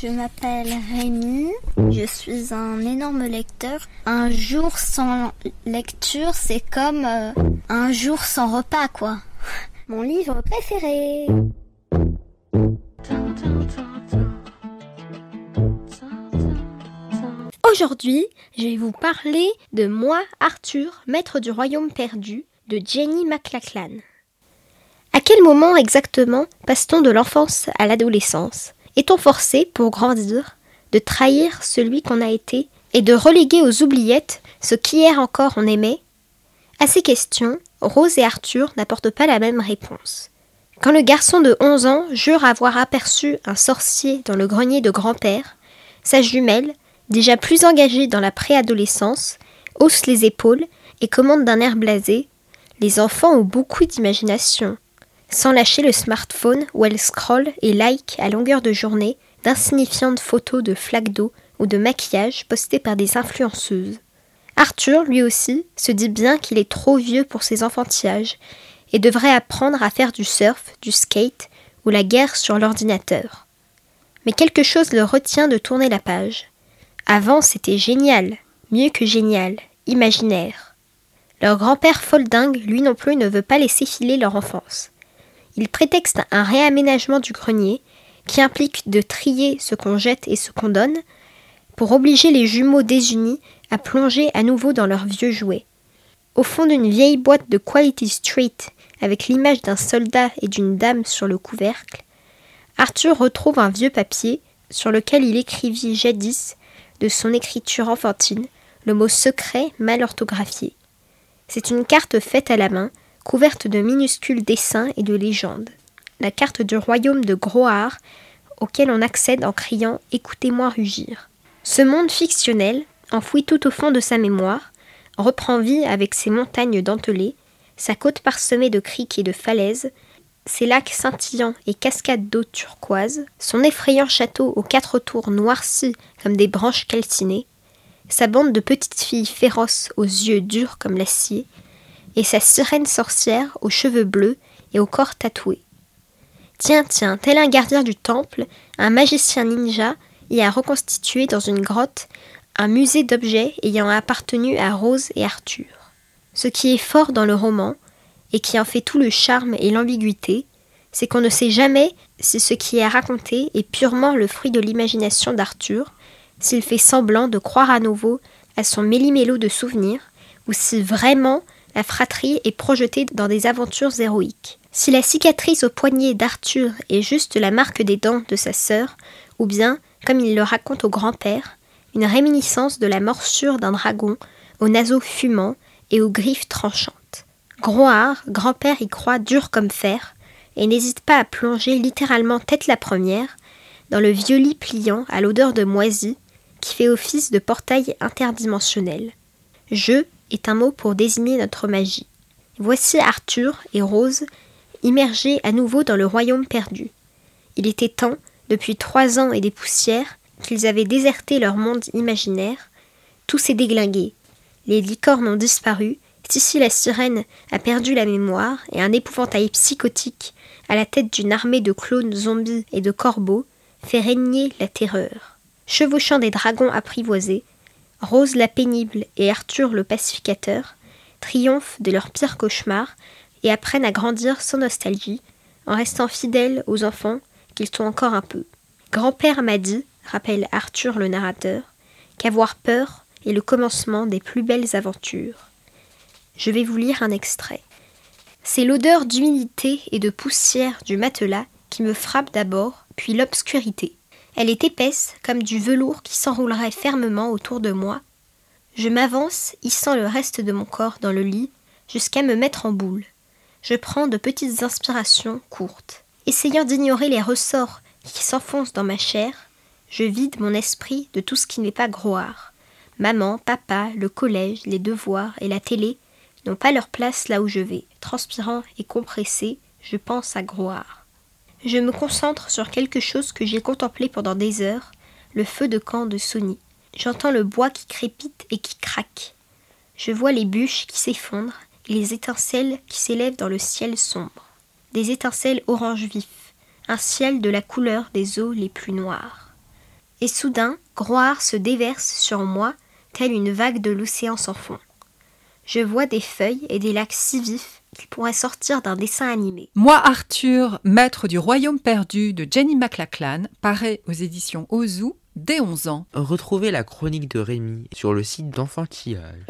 Je m'appelle Rémi, je suis un énorme lecteur. Un jour sans lecture, c'est comme euh, un jour sans repas, quoi. Mon livre préféré. Aujourd'hui, je vais vous parler de Moi, Arthur, maître du royaume perdu, de Jenny McLachlan. À quel moment exactement passe-t-on de l'enfance à l'adolescence? Est-on forcé, pour grandir, de trahir celui qu'on a été et de reléguer aux oubliettes ce qu'hier encore on aimait? À ces questions, Rose et Arthur n'apportent pas la même réponse. Quand le garçon de 11 ans jure avoir aperçu un sorcier dans le grenier de grand-père, sa jumelle, déjà plus engagée dans la préadolescence, hausse les épaules et commande d'un air blasé Les enfants ont beaucoup d'imagination sans lâcher le smartphone où elle scrolle et like à longueur de journée d'insignifiantes photos de flaques d'eau ou de maquillage postées par des influenceuses. Arthur, lui aussi, se dit bien qu'il est trop vieux pour ses enfantillages et devrait apprendre à faire du surf, du skate ou la guerre sur l'ordinateur. Mais quelque chose le retient de tourner la page. Avant, c'était génial, mieux que génial, imaginaire. Leur grand-père foldingue, lui non plus, ne veut pas laisser filer leur enfance. Il prétexte un réaménagement du grenier, qui implique de trier ce qu'on jette et ce qu'on donne, pour obliger les jumeaux désunis à plonger à nouveau dans leurs vieux jouets. Au fond d'une vieille boîte de Quality Street, avec l'image d'un soldat et d'une dame sur le couvercle, Arthur retrouve un vieux papier sur lequel il écrivit jadis, de son écriture enfantine, le mot secret mal orthographié. C'est une carte faite à la main, couverte de minuscules dessins et de légendes. La carte du royaume de Groar, auquel on accède en criant Écoutez-moi rugir. Ce monde fictionnel, enfoui tout au fond de sa mémoire, reprend vie avec ses montagnes dentelées, sa côte parsemée de criques et de falaises, ses lacs scintillants et cascades d'eau turquoise, son effrayant château aux quatre tours noircis comme des branches calcinées, sa bande de petites filles féroces aux yeux durs comme l'acier, et sa sirène sorcière aux cheveux bleus et au corps tatoué. Tiens, tiens, tel un gardien du temple, un magicien ninja y a reconstitué dans une grotte un musée d'objets ayant appartenu à Rose et Arthur. Ce qui est fort dans le roman, et qui en fait tout le charme et l'ambiguïté, c'est qu'on ne sait jamais si ce qui est raconté est purement le fruit de l'imagination d'Arthur, s'il fait semblant de croire à nouveau à son méli-mélo de souvenirs, ou si vraiment la fratrie est projetée dans des aventures héroïques. Si la cicatrice au poignet d'Arthur est juste la marque des dents de sa sœur, ou bien, comme il le raconte au grand-père, une réminiscence de la morsure d'un dragon aux naseaux fumants et aux griffes tranchantes. Groard, grand-père y croit dur comme fer, et n'hésite pas à plonger littéralement tête la première dans le vieux lit pliant à l'odeur de moisie qui fait office de portail interdimensionnel. Je est un mot pour désigner notre magie. Voici Arthur et Rose immergés à nouveau dans le royaume perdu. Il était temps, depuis trois ans et des poussières, qu'ils avaient déserté leur monde imaginaire. Tout s'est déglingué. Les licornes ont disparu, Tissi la sirène a perdu la mémoire et un épouvantail psychotique, à la tête d'une armée de clones zombies et de corbeaux, fait régner la terreur. Chevauchant des dragons apprivoisés, Rose la pénible et Arthur le pacificateur triomphent de leurs pires cauchemars et apprennent à grandir sans nostalgie, en restant fidèles aux enfants qu'ils sont encore un peu. Grand-père m'a dit, rappelle Arthur le narrateur, qu'avoir peur est le commencement des plus belles aventures. Je vais vous lire un extrait. C'est l'odeur d'humidité et de poussière du matelas qui me frappe d'abord, puis l'obscurité. Elle est épaisse comme du velours qui s'enroulerait fermement autour de moi. Je m'avance, hissant le reste de mon corps dans le lit, jusqu'à me mettre en boule. Je prends de petites inspirations courtes. Essayant d'ignorer les ressorts qui s'enfoncent dans ma chair, je vide mon esprit de tout ce qui n'est pas groire. Maman, papa, le collège, les devoirs et la télé n'ont pas leur place là où je vais. Transpirant et compressé, je pense à groire. Je me concentre sur quelque chose que j'ai contemplé pendant des heures, le feu de camp de Sony. J'entends le bois qui crépite et qui craque. Je vois les bûches qui s'effondrent et les étincelles qui s'élèvent dans le ciel sombre. Des étincelles orange vif, un ciel de la couleur des eaux les plus noires. Et soudain, Groire se déverse sur moi, telle une vague de l'océan sans fond. Je vois des feuilles et des lacs si vifs qu'ils pourraient sortir d'un dessin animé. Moi, Arthur, maître du royaume perdu de Jenny McLachlan, paraît aux éditions Ozu dès 11 ans. Retrouvez la chronique de Rémi sur le site d'enfantillage.